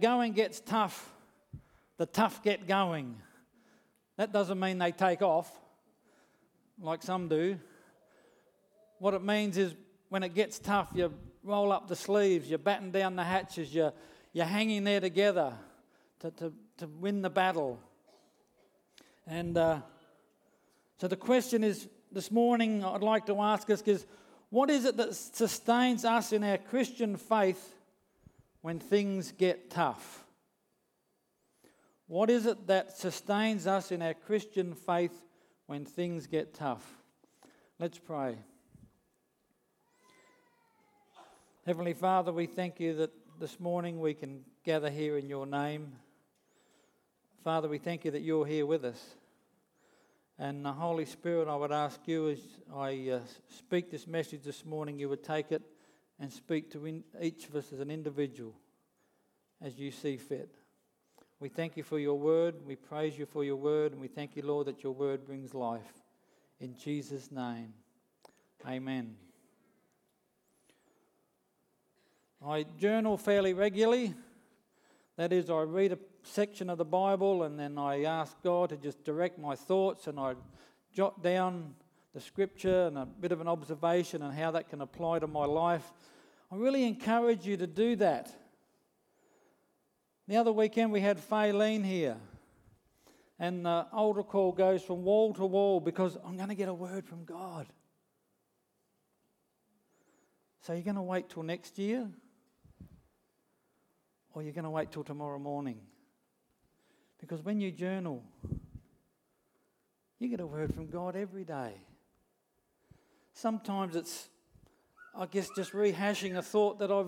going gets tough, the tough get going. That doesn't mean they take off like some do. What it means is when it gets tough, you roll up the sleeves, you batten down the hatches, you're, you're hanging there together to, to, to win the battle. And uh, so the question is this morning, I'd like to ask us is what is it that sustains us in our Christian faith when things get tough? What is it that sustains us in our Christian faith when things get tough? Let's pray. Heavenly Father, we thank you that this morning we can gather here in your name. Father, we thank you that you're here with us. And the Holy Spirit, I would ask you as I uh, speak this message this morning, you would take it and speak to each of us as an individual as you see fit. We thank you for your word. We praise you for your word. And we thank you, Lord, that your word brings life. In Jesus' name, amen. I journal fairly regularly. That is, I read a section of the Bible and then I ask God to just direct my thoughts and I jot down the scripture and a bit of an observation and how that can apply to my life. I really encourage you to do that. The other weekend we had Faylene here. And uh, the altar call goes from wall to wall because I'm going to get a word from God. So you're going to wait till next year? Or you're going to wait till tomorrow morning? Because when you journal, you get a word from God every day. Sometimes it's, I guess, just rehashing a thought that I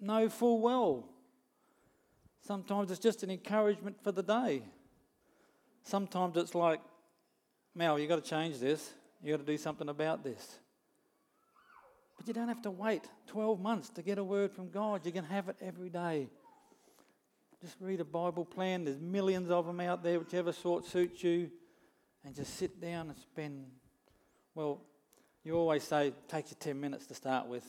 know full well. Sometimes it's just an encouragement for the day. Sometimes it's like, Mel, you've got to change this. You've got to do something about this. But you don't have to wait 12 months to get a word from God. You can have it every day. Just read a Bible plan. There's millions of them out there, whichever sort suits you. And just sit down and spend, well, you always say it takes you 10 minutes to start with.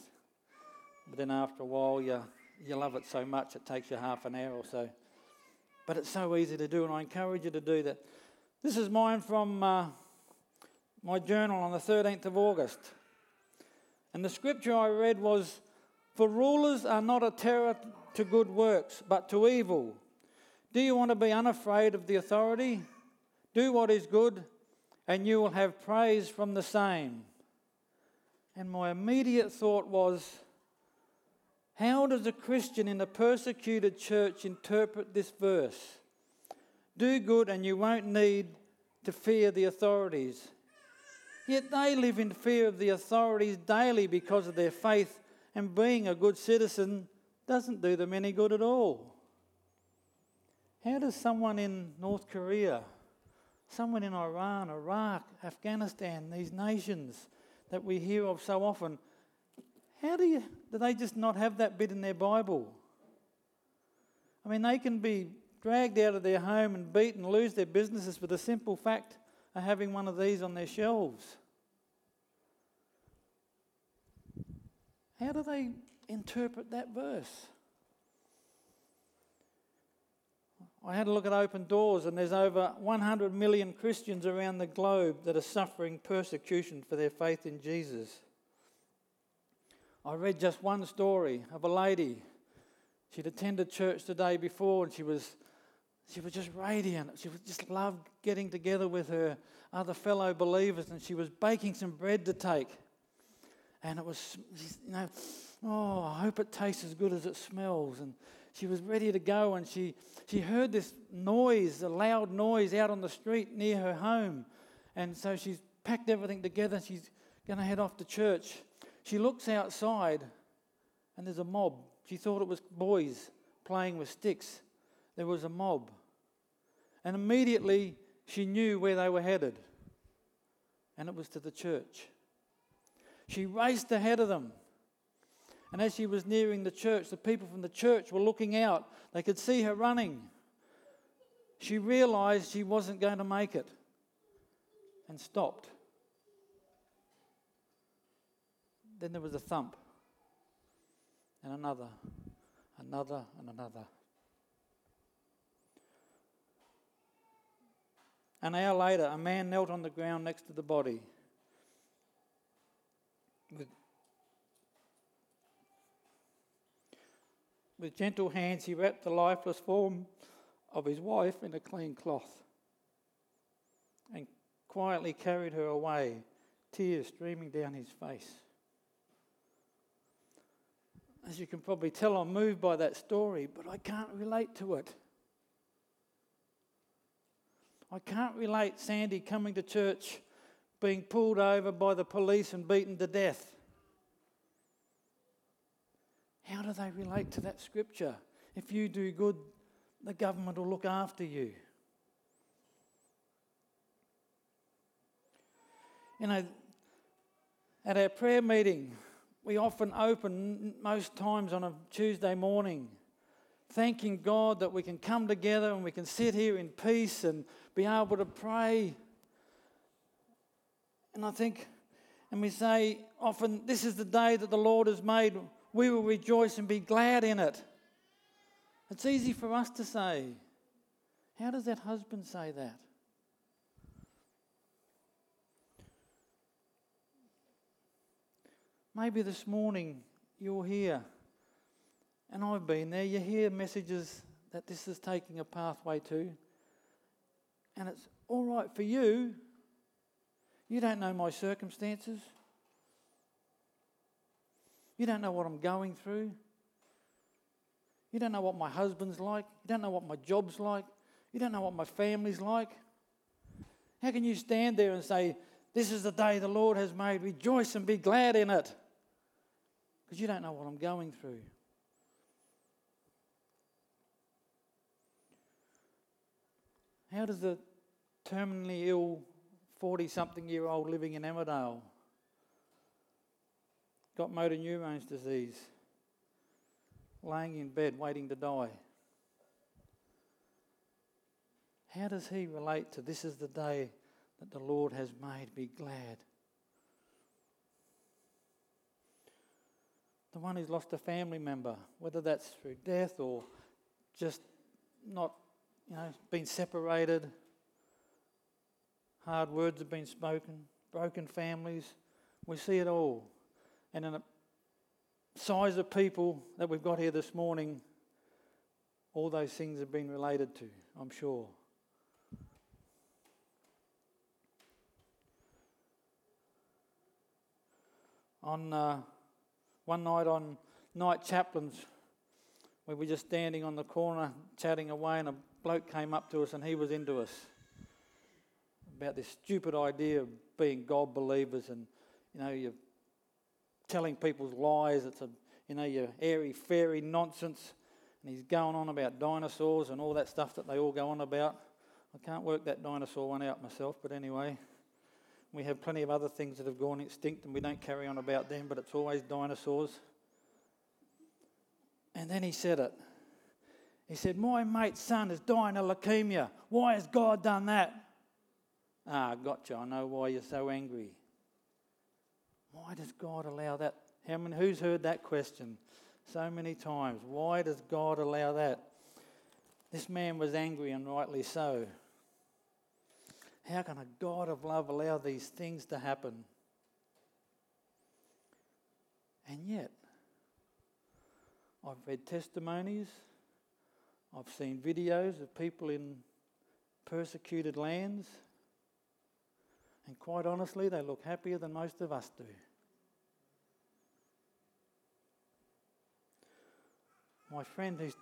But then after a while, you you love it so much it takes you half an hour or so. But it's so easy to do, and I encourage you to do that. This is mine from uh, my journal on the 13th of August. And the scripture I read was For rulers are not a terror to good works, but to evil. Do you want to be unafraid of the authority? Do what is good, and you will have praise from the same. And my immediate thought was, how does a Christian in a persecuted church interpret this verse? Do good and you won't need to fear the authorities. Yet they live in fear of the authorities daily because of their faith, and being a good citizen doesn't do them any good at all. How does someone in North Korea, someone in Iran, Iraq, Afghanistan, these nations that we hear of so often, how do you, do they just not have that bit in their Bible? I mean, they can be dragged out of their home and beaten, lose their businesses for the simple fact of having one of these on their shelves. How do they interpret that verse? I had a look at Open Doors, and there's over 100 million Christians around the globe that are suffering persecution for their faith in Jesus. I read just one story of a lady. She'd attended church the day before and she was, she was just radiant. She just loved getting together with her other fellow believers and she was baking some bread to take. And it was, you know, oh, I hope it tastes as good as it smells. And she was ready to go and she, she heard this noise, a loud noise out on the street near her home. And so she's packed everything together. She's going to head off to church. She looks outside and there's a mob. She thought it was boys playing with sticks. There was a mob. And immediately she knew where they were headed. And it was to the church. She raced ahead of them. And as she was nearing the church, the people from the church were looking out. They could see her running. She realized she wasn't going to make it and stopped. Then there was a thump, and another, another, and another. An hour later, a man knelt on the ground next to the body with with gentle hands, he wrapped the lifeless form of his wife in a clean cloth and quietly carried her away, tears streaming down his face. As you can probably tell, I'm moved by that story, but I can't relate to it. I can't relate Sandy coming to church, being pulled over by the police and beaten to death. How do they relate to that scripture? If you do good, the government will look after you. You know, at our prayer meeting, we often open most times on a Tuesday morning, thanking God that we can come together and we can sit here in peace and be able to pray. And I think, and we say often, this is the day that the Lord has made. We will rejoice and be glad in it. It's easy for us to say. How does that husband say that? Maybe this morning you're here, and I've been there. You hear messages that this is taking a pathway to, and it's all right for you. You don't know my circumstances. You don't know what I'm going through. You don't know what my husband's like. You don't know what my job's like. You don't know what my family's like. How can you stand there and say, This is the day the Lord has made, rejoice and be glad in it? Because you don't know what I'm going through. How does a terminally ill 40 something year old living in Emmerdale got motor neurones disease? laying in bed waiting to die. How does he relate to this is the day that the Lord has made? Be glad. The one who's lost a family member, whether that's through death or just not, you know, been separated, hard words have been spoken, broken families. We see it all. And in a size of people that we've got here this morning, all those things have been related to, I'm sure. On uh, one night on night chaplains, we were just standing on the corner chatting away, and a bloke came up to us and he was into us about this stupid idea of being God believers and you know you telling people's lies. It's a, you know, your airy fairy nonsense. And he's going on about dinosaurs and all that stuff that they all go on about. I can't work that dinosaur one out myself, but anyway. We have plenty of other things that have gone extinct and we don't carry on about them, but it's always dinosaurs. And then he said it. He said, My mate's son is dying of leukemia. Why has God done that? Ah, gotcha. I know why you're so angry. Why does God allow that? How many, who's heard that question so many times? Why does God allow that? This man was angry and rightly so. How can a God of love allow these things to happen? And yet, I've read testimonies, I've seen videos of people in persecuted lands and quite honestly, they look happier than most of us do. My friend who's,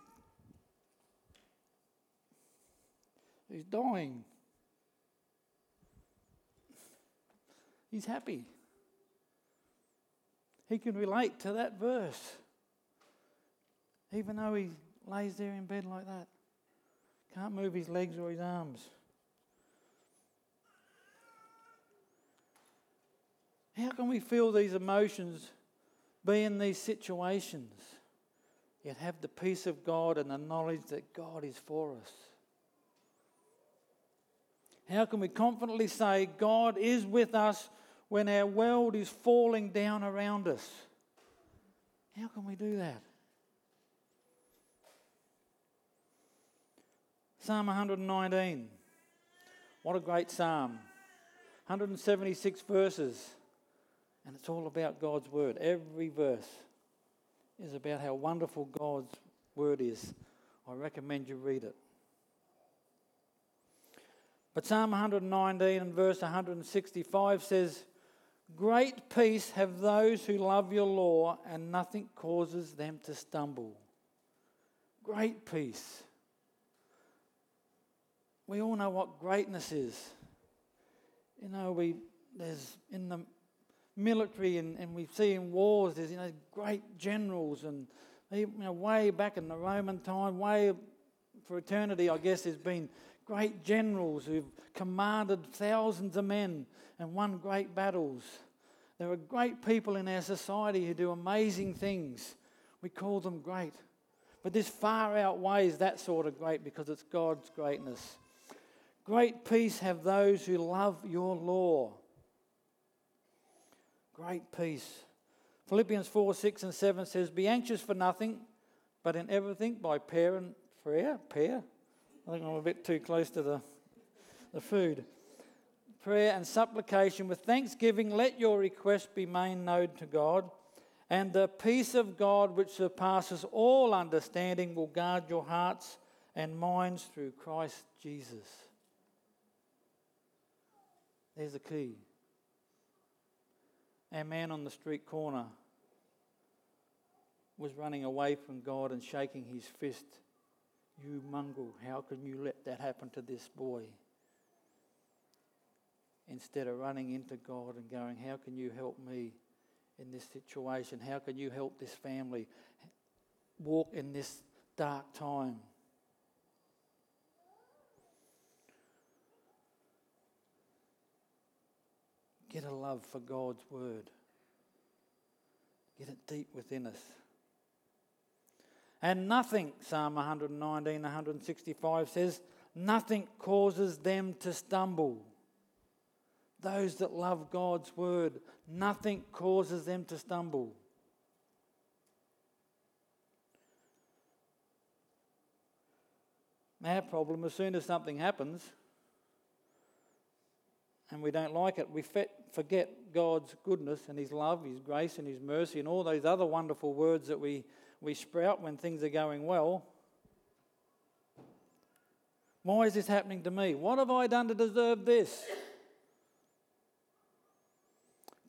who's dying, he's happy. He can relate to that verse, even though he lays there in bed like that. Can't move his legs or his arms. How can we feel these emotions, be in these situations, yet have the peace of God and the knowledge that God is for us? How can we confidently say God is with us when our world is falling down around us? How can we do that? Psalm 119 What a great psalm. 176 verses. And it's all about God's word. Every verse is about how wonderful God's word is. I recommend you read it. But Psalm 119 and verse 165 says, Great peace have those who love your law, and nothing causes them to stumble. Great peace. We all know what greatness is. You know, we there's in the military and, and we see in wars there's you know great generals and you know way back in the Roman time, way for eternity, I guess, there's been great generals who've commanded thousands of men and won great battles. There are great people in our society who do amazing things. We call them great. But this far outweighs that sort of great because it's God's greatness. Great peace have those who love your law. Great peace. Philippians 4 6 and 7 says, Be anxious for nothing, but in everything by prayer and prayer. Prayer? I think I'm a bit too close to the, the food. Prayer and supplication with thanksgiving, let your request be made known to God. And the peace of God, which surpasses all understanding, will guard your hearts and minds through Christ Jesus. There's the key. Our man on the street corner was running away from God and shaking his fist. You mongrel, how can you let that happen to this boy? Instead of running into God and going, How can you help me in this situation? How can you help this family walk in this dark time? Get a love for God's word. Get it deep within us. And nothing, Psalm 119, 165 says, nothing causes them to stumble. Those that love God's word, nothing causes them to stumble. Our problem, as soon as something happens, and we don't like it, we forget God's goodness and His love, His grace, and His mercy, and all those other wonderful words that we, we sprout when things are going well. Why is this happening to me? What have I done to deserve this?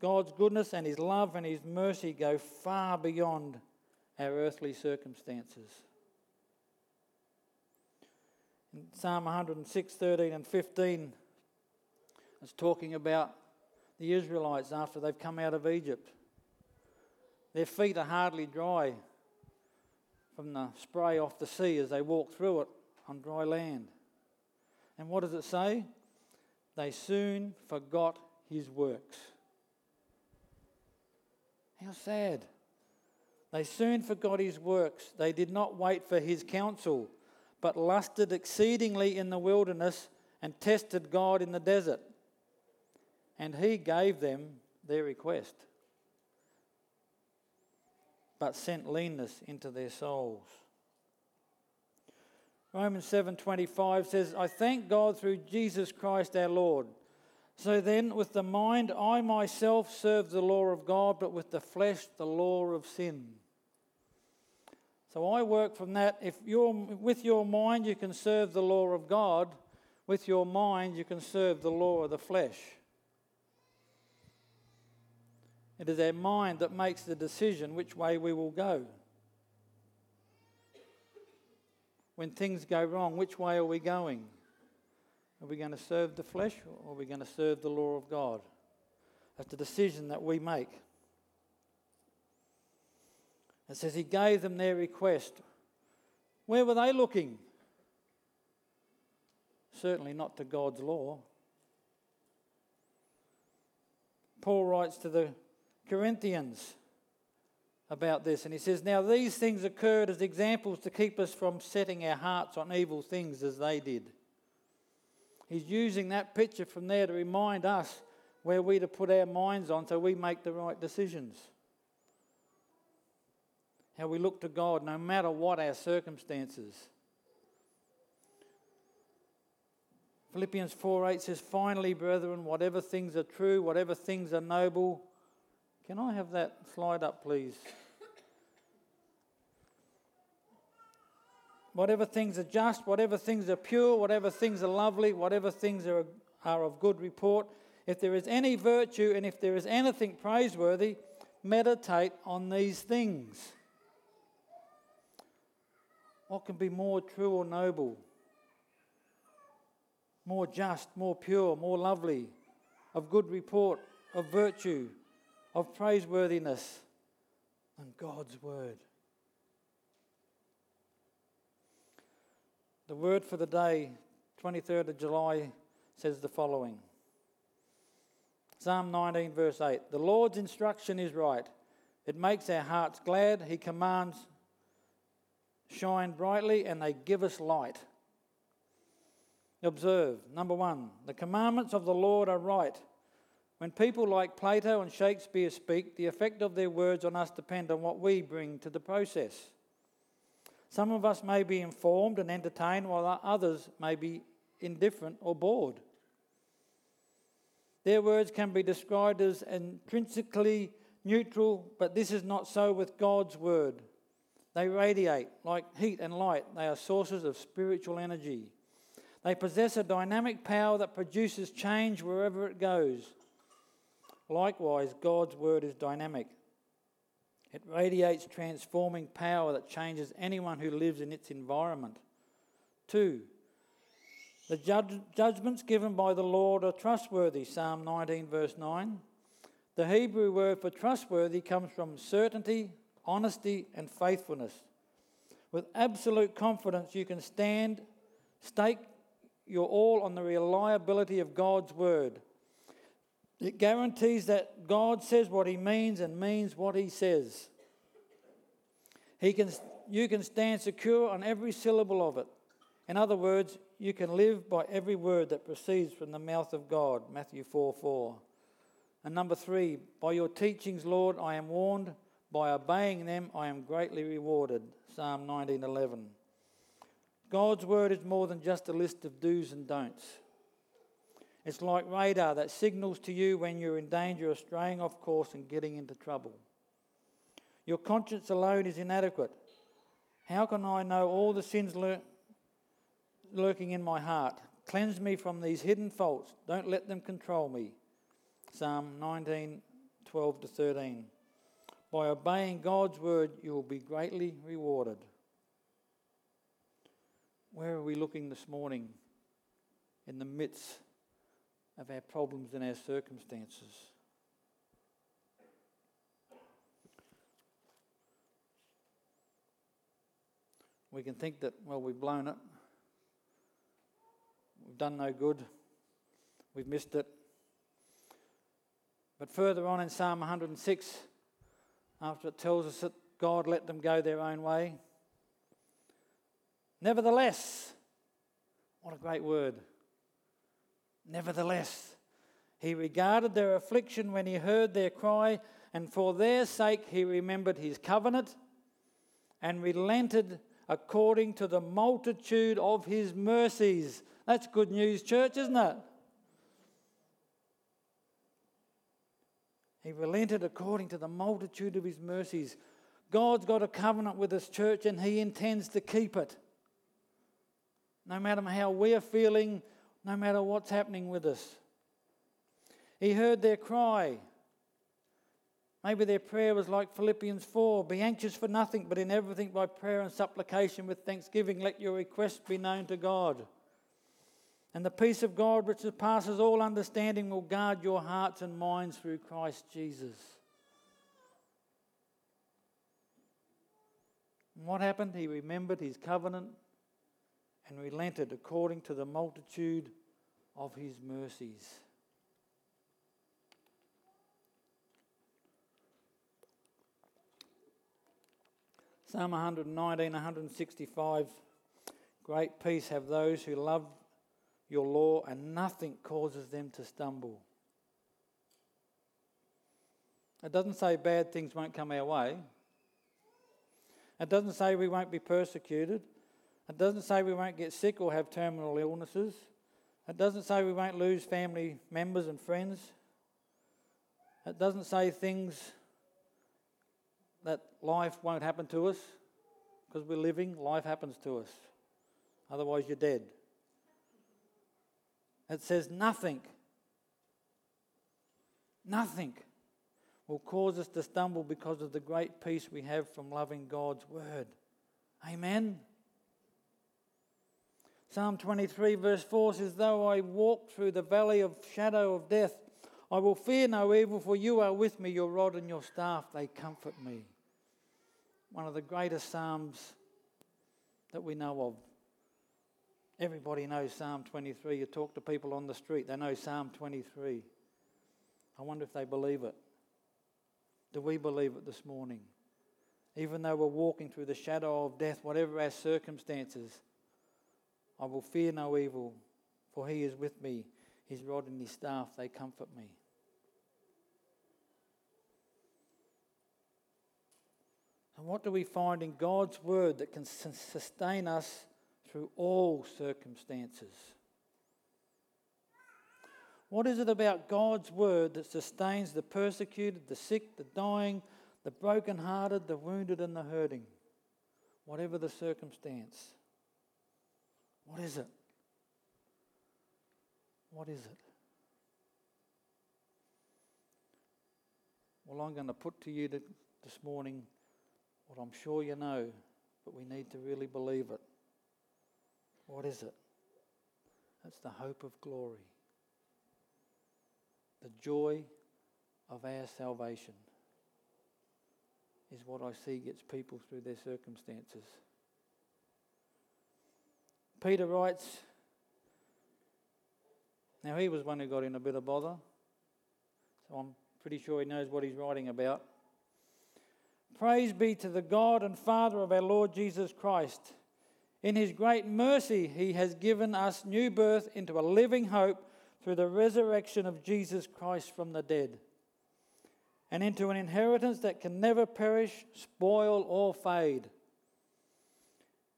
God's goodness and His love and His mercy go far beyond our earthly circumstances. In Psalm 106, 13 and 15, it's talking about the Israelites after they've come out of Egypt. Their feet are hardly dry from the spray off the sea as they walk through it on dry land. And what does it say? They soon forgot his works. How sad. They soon forgot his works. They did not wait for his counsel, but lusted exceedingly in the wilderness and tested God in the desert and he gave them their request, but sent leanness into their souls. Romans 7:25 says, "I thank God through Jesus Christ our Lord. So then with the mind I myself serve the law of God, but with the flesh the law of sin." So I work from that. If you're with your mind you can serve the law of God, with your mind you can serve the law of the flesh. It is our mind that makes the decision which way we will go. When things go wrong, which way are we going? Are we going to serve the flesh or are we going to serve the law of God? That's the decision that we make. It says he gave them their request. Where were they looking? Certainly not to God's law. Paul writes to the Corinthians about this. And he says, Now these things occurred as examples to keep us from setting our hearts on evil things as they did. He's using that picture from there to remind us where we to put our minds on so we make the right decisions. How we look to God no matter what our circumstances. Philippians 4 8 says, Finally, brethren, whatever things are true, whatever things are noble. Can I have that slide up, please? whatever things are just, whatever things are pure, whatever things are lovely, whatever things are, are of good report, if there is any virtue and if there is anything praiseworthy, meditate on these things. What can be more true or noble? More just, more pure, more lovely, of good report, of virtue, of praiseworthiness than God's word. The word for the day, 23rd of July, says the following Psalm 19, verse 8 The Lord's instruction is right, it makes our hearts glad. He commands shine brightly, and they give us light. Observe, number one, the commandments of the Lord are right. When people like Plato and Shakespeare speak, the effect of their words on us depend on what we bring to the process. Some of us may be informed and entertained, while others may be indifferent or bored. Their words can be described as intrinsically neutral, but this is not so with God's word. They radiate like heat and light, they are sources of spiritual energy. They possess a dynamic power that produces change wherever it goes. Likewise, God's word is dynamic. It radiates transforming power that changes anyone who lives in its environment. Two, the judge, judgments given by the Lord are trustworthy, Psalm 19, verse 9. The Hebrew word for trustworthy comes from certainty, honesty, and faithfulness. With absolute confidence, you can stand, stake your all on the reliability of God's word. It guarantees that God says what he means and means what he says. He can, you can stand secure on every syllable of it. In other words, you can live by every word that proceeds from the mouth of God. Matthew 4 4. And number three, by your teachings, Lord, I am warned. By obeying them, I am greatly rewarded. Psalm 19:11. God's word is more than just a list of do's and don'ts. It's like radar that signals to you when you're in danger of straying off course and getting into trouble. Your conscience alone is inadequate. How can I know all the sins lur- lurking in my heart? Cleanse me from these hidden faults. Don't let them control me. Psalm 19, 12 to 13. By obeying God's word, you will be greatly rewarded. Where are we looking this morning in the midst of our problems and our circumstances. We can think that, well, we've blown it, we've done no good, we've missed it. But further on in Psalm 106, after it tells us that God let them go their own way, nevertheless, what a great word. Nevertheless, he regarded their affliction when he heard their cry, and for their sake he remembered his covenant and relented according to the multitude of his mercies. That's good news, church, isn't it? He relented according to the multitude of his mercies. God's got a covenant with his church and he intends to keep it. No matter how we're feeling, no matter what's happening with us. He heard their cry. Maybe their prayer was like Philippians 4 Be anxious for nothing, but in everything by prayer and supplication with thanksgiving, let your requests be known to God. And the peace of God, which surpasses all understanding, will guard your hearts and minds through Christ Jesus. And what happened? He remembered his covenant and relented according to the multitude of his mercies. Psalm 119, 165 Great peace have those who love your law, and nothing causes them to stumble. It doesn't say bad things won't come our way. It doesn't say we won't be persecuted. It doesn't say we won't get sick or have terminal illnesses. It doesn't say we won't lose family members and friends. It doesn't say things that life won't happen to us because we're living, life happens to us. Otherwise, you're dead. It says nothing, nothing will cause us to stumble because of the great peace we have from loving God's word. Amen. Psalm 23, verse 4 says, Though I walk through the valley of shadow of death, I will fear no evil, for you are with me, your rod and your staff, they comfort me. One of the greatest Psalms that we know of. Everybody knows Psalm 23. You talk to people on the street, they know Psalm 23. I wonder if they believe it. Do we believe it this morning? Even though we're walking through the shadow of death, whatever our circumstances, I will fear no evil, for he is with me. His rod and his staff, they comfort me. And what do we find in God's word that can sustain us through all circumstances? What is it about God's word that sustains the persecuted, the sick, the dying, the broken-hearted, the wounded, and the hurting? Whatever the circumstance. What is it? What is it? Well, I'm going to put to you this morning what I'm sure you know, but we need to really believe it. What is it? It's the hope of glory, the joy of our salvation is what I see gets people through their circumstances. Peter writes, now he was one who got in a bit of bother, so I'm pretty sure he knows what he's writing about. Praise be to the God and Father of our Lord Jesus Christ. In his great mercy, he has given us new birth into a living hope through the resurrection of Jesus Christ from the dead, and into an inheritance that can never perish, spoil, or fade.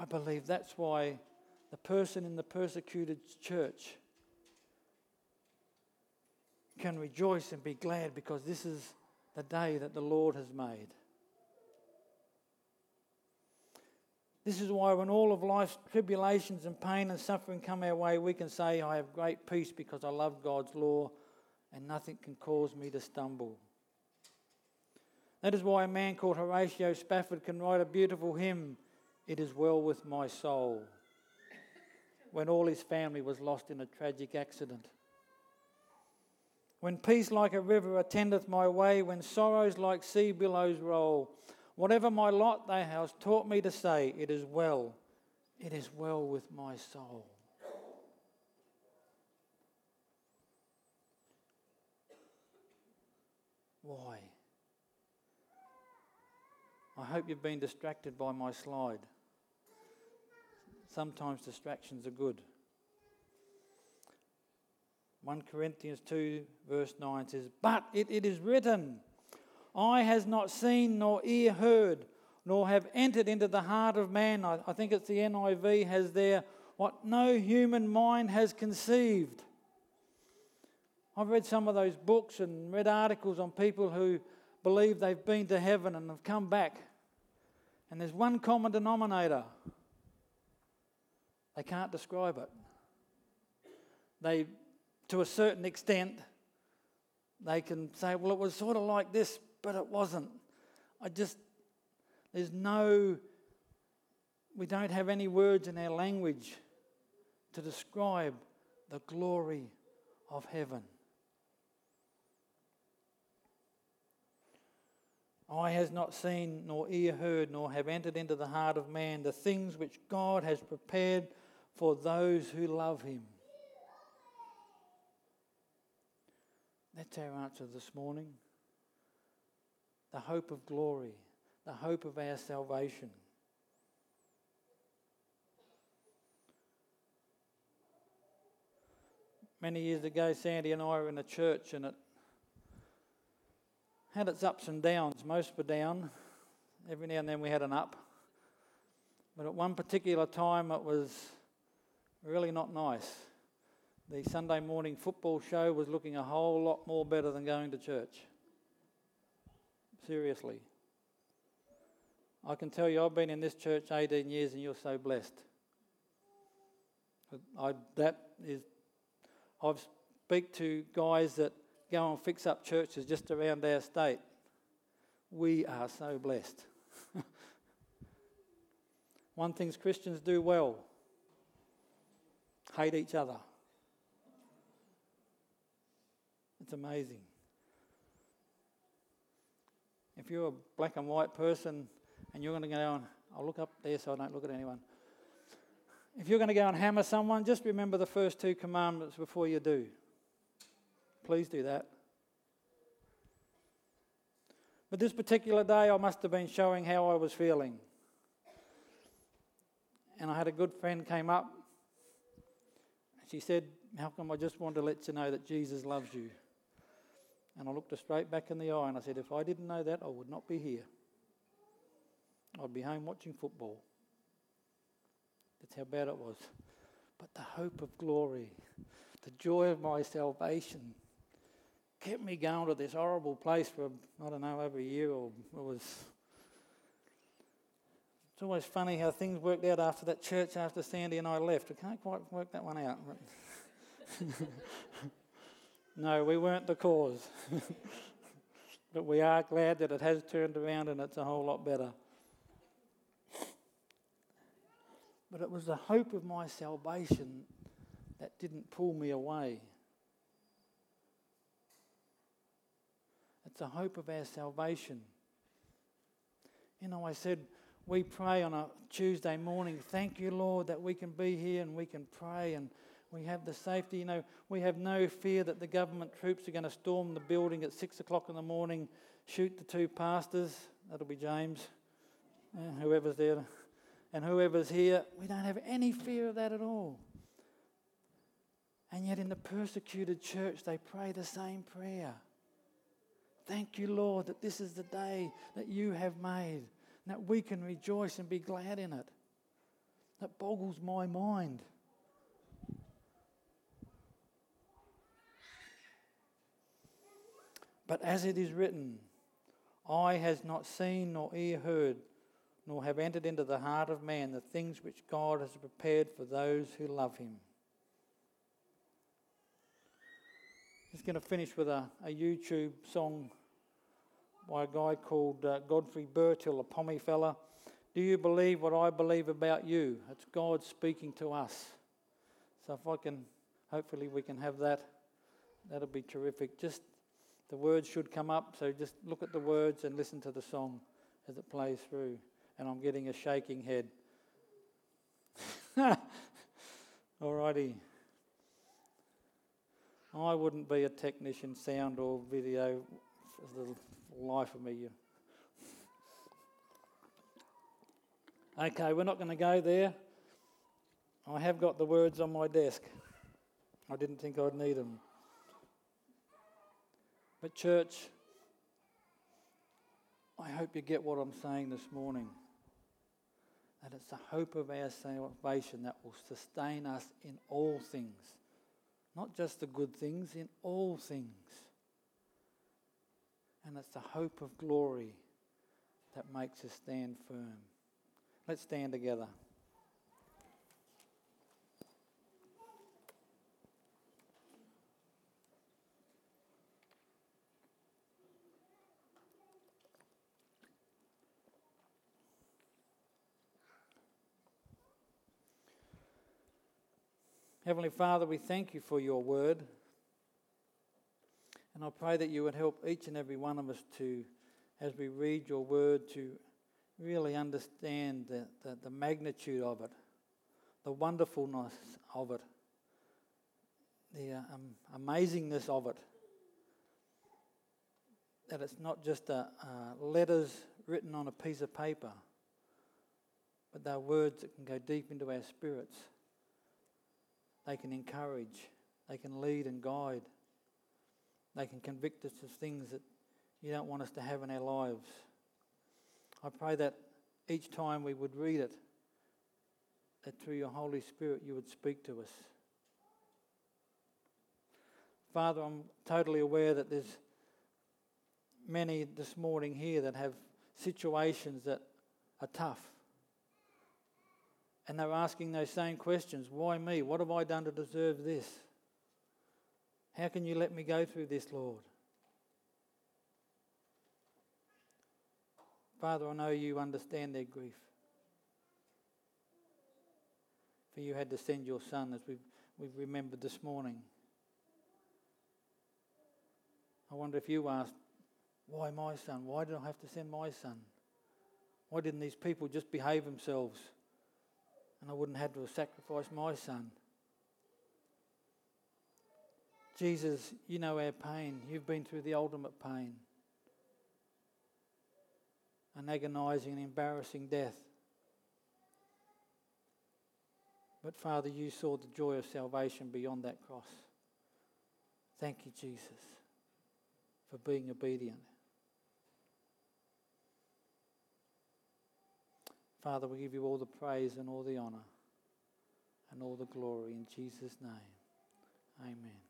I believe that's why the person in the persecuted church can rejoice and be glad because this is the day that the Lord has made. This is why, when all of life's tribulations and pain and suffering come our way, we can say, I have great peace because I love God's law and nothing can cause me to stumble. That is why a man called Horatio Spafford can write a beautiful hymn, It is Well with My Soul, when all his family was lost in a tragic accident. When peace like a river attendeth my way, when sorrows like sea billows roll, whatever my lot thou hast taught me to say, it is well, it is well with my soul. Why? I hope you've been distracted by my slide. Sometimes distractions are good. 1 Corinthians 2, verse 9 says, But it, it is written, Eye has not seen, nor ear heard, nor have entered into the heart of man. I, I think it's the NIV has there, what no human mind has conceived. I've read some of those books and read articles on people who believe they've been to heaven and have come back. And there's one common denominator they can't describe it. they, to a certain extent, they can say, well, it was sort of like this, but it wasn't. I just, there's no, we don't have any words in our language to describe the glory of heaven. Eye has not seen, nor ear heard, nor have entered into the heart of man the things which God has prepared for those who love him. That's our answer this morning. The hope of glory, the hope of our salvation. Many years ago, Sandy and I were in a church and it had its ups and downs. Most were down. Every now and then we had an up. But at one particular time, it was really not nice. The Sunday morning football show was looking a whole lot more better than going to church. Seriously. I can tell you, I've been in this church 18 years and you're so blessed. I, that is, I've speak to guys that go and fix up churches just around our state. We are so blessed. One thing Christians do well hate each other. It's amazing. If you're a black and white person and you're going to go and I'll look up there so I don't look at anyone. If you're going to go and hammer someone, just remember the first two commandments before you do. Please do that. But this particular day, I must have been showing how I was feeling. And I had a good friend came up. She said, Malcolm, I just want to let you know that Jesus loves you. And I looked her straight back in the eye and I said, If I didn't know that, I would not be here. I'd be home watching football. That's how bad it was. But the hope of glory, the joy of my salvation, kept me going to this horrible place for, I don't know, over a year or it was. It's always funny how things worked out after that church after Sandy and I left. I can't quite work that one out. no, we weren't the cause. but we are glad that it has turned around and it's a whole lot better. But it was the hope of my salvation that didn't pull me away. It's the hope of our salvation. You know, I said, we pray on a Tuesday morning. Thank you, Lord, that we can be here and we can pray and we have the safety. You know, we have no fear that the government troops are going to storm the building at six o'clock in the morning, shoot the two pastors. That'll be James, and whoever's there, and whoever's here. We don't have any fear of that at all. And yet, in the persecuted church, they pray the same prayer. Thank you, Lord, that this is the day that you have made, that we can rejoice and be glad in it. That boggles my mind. But as it is written, eye has not seen nor ear heard, nor have entered into the heart of man the things which God has prepared for those who love him. Just going to finish with a, a YouTube song by a guy called uh, Godfrey Birtill, a Pommy fella. Do you believe what I believe about you? It's God speaking to us. So if I can, hopefully we can have that. That'll be terrific. Just the words should come up, so just look at the words and listen to the song as it plays through. And I'm getting a shaking head. Alrighty. I wouldn't be a technician, sound or video for the life of me. Okay, we're not going to go there. I have got the words on my desk. I didn't think I'd need them. But, church, I hope you get what I'm saying this morning. That it's the hope of our salvation that will sustain us in all things. Not just the good things, in all things and it's the hope of glory that makes us stand firm. Let's stand together. Heavenly Father, we thank you for your word. And I pray that you would help each and every one of us to, as we read your word, to really understand the, the, the magnitude of it, the wonderfulness of it, the uh, um, amazingness of it. That it's not just uh, uh, letters written on a piece of paper, but they're words that can go deep into our spirits. They can encourage, they can lead and guide, they can convict us of things that you don't want us to have in our lives. I pray that each time we would read it, that through your Holy Spirit you would speak to us. Father, I'm totally aware that there's many this morning here that have situations that are tough. And they're asking those same questions Why me? What have I done to deserve this? How can you let me go through this, Lord? Father, I know you understand their grief. For you had to send your son, as we've, we've remembered this morning. I wonder if you asked, why my son? Why did I have to send my son? Why didn't these people just behave themselves and I wouldn't have to sacrifice my son? Jesus, you know our pain. You've been through the ultimate pain an agonizing and embarrassing death. But Father, you saw the joy of salvation beyond that cross. Thank you, Jesus, for being obedient. Father, we give you all the praise and all the honour and all the glory in Jesus' name. Amen.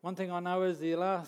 One thing I know is the last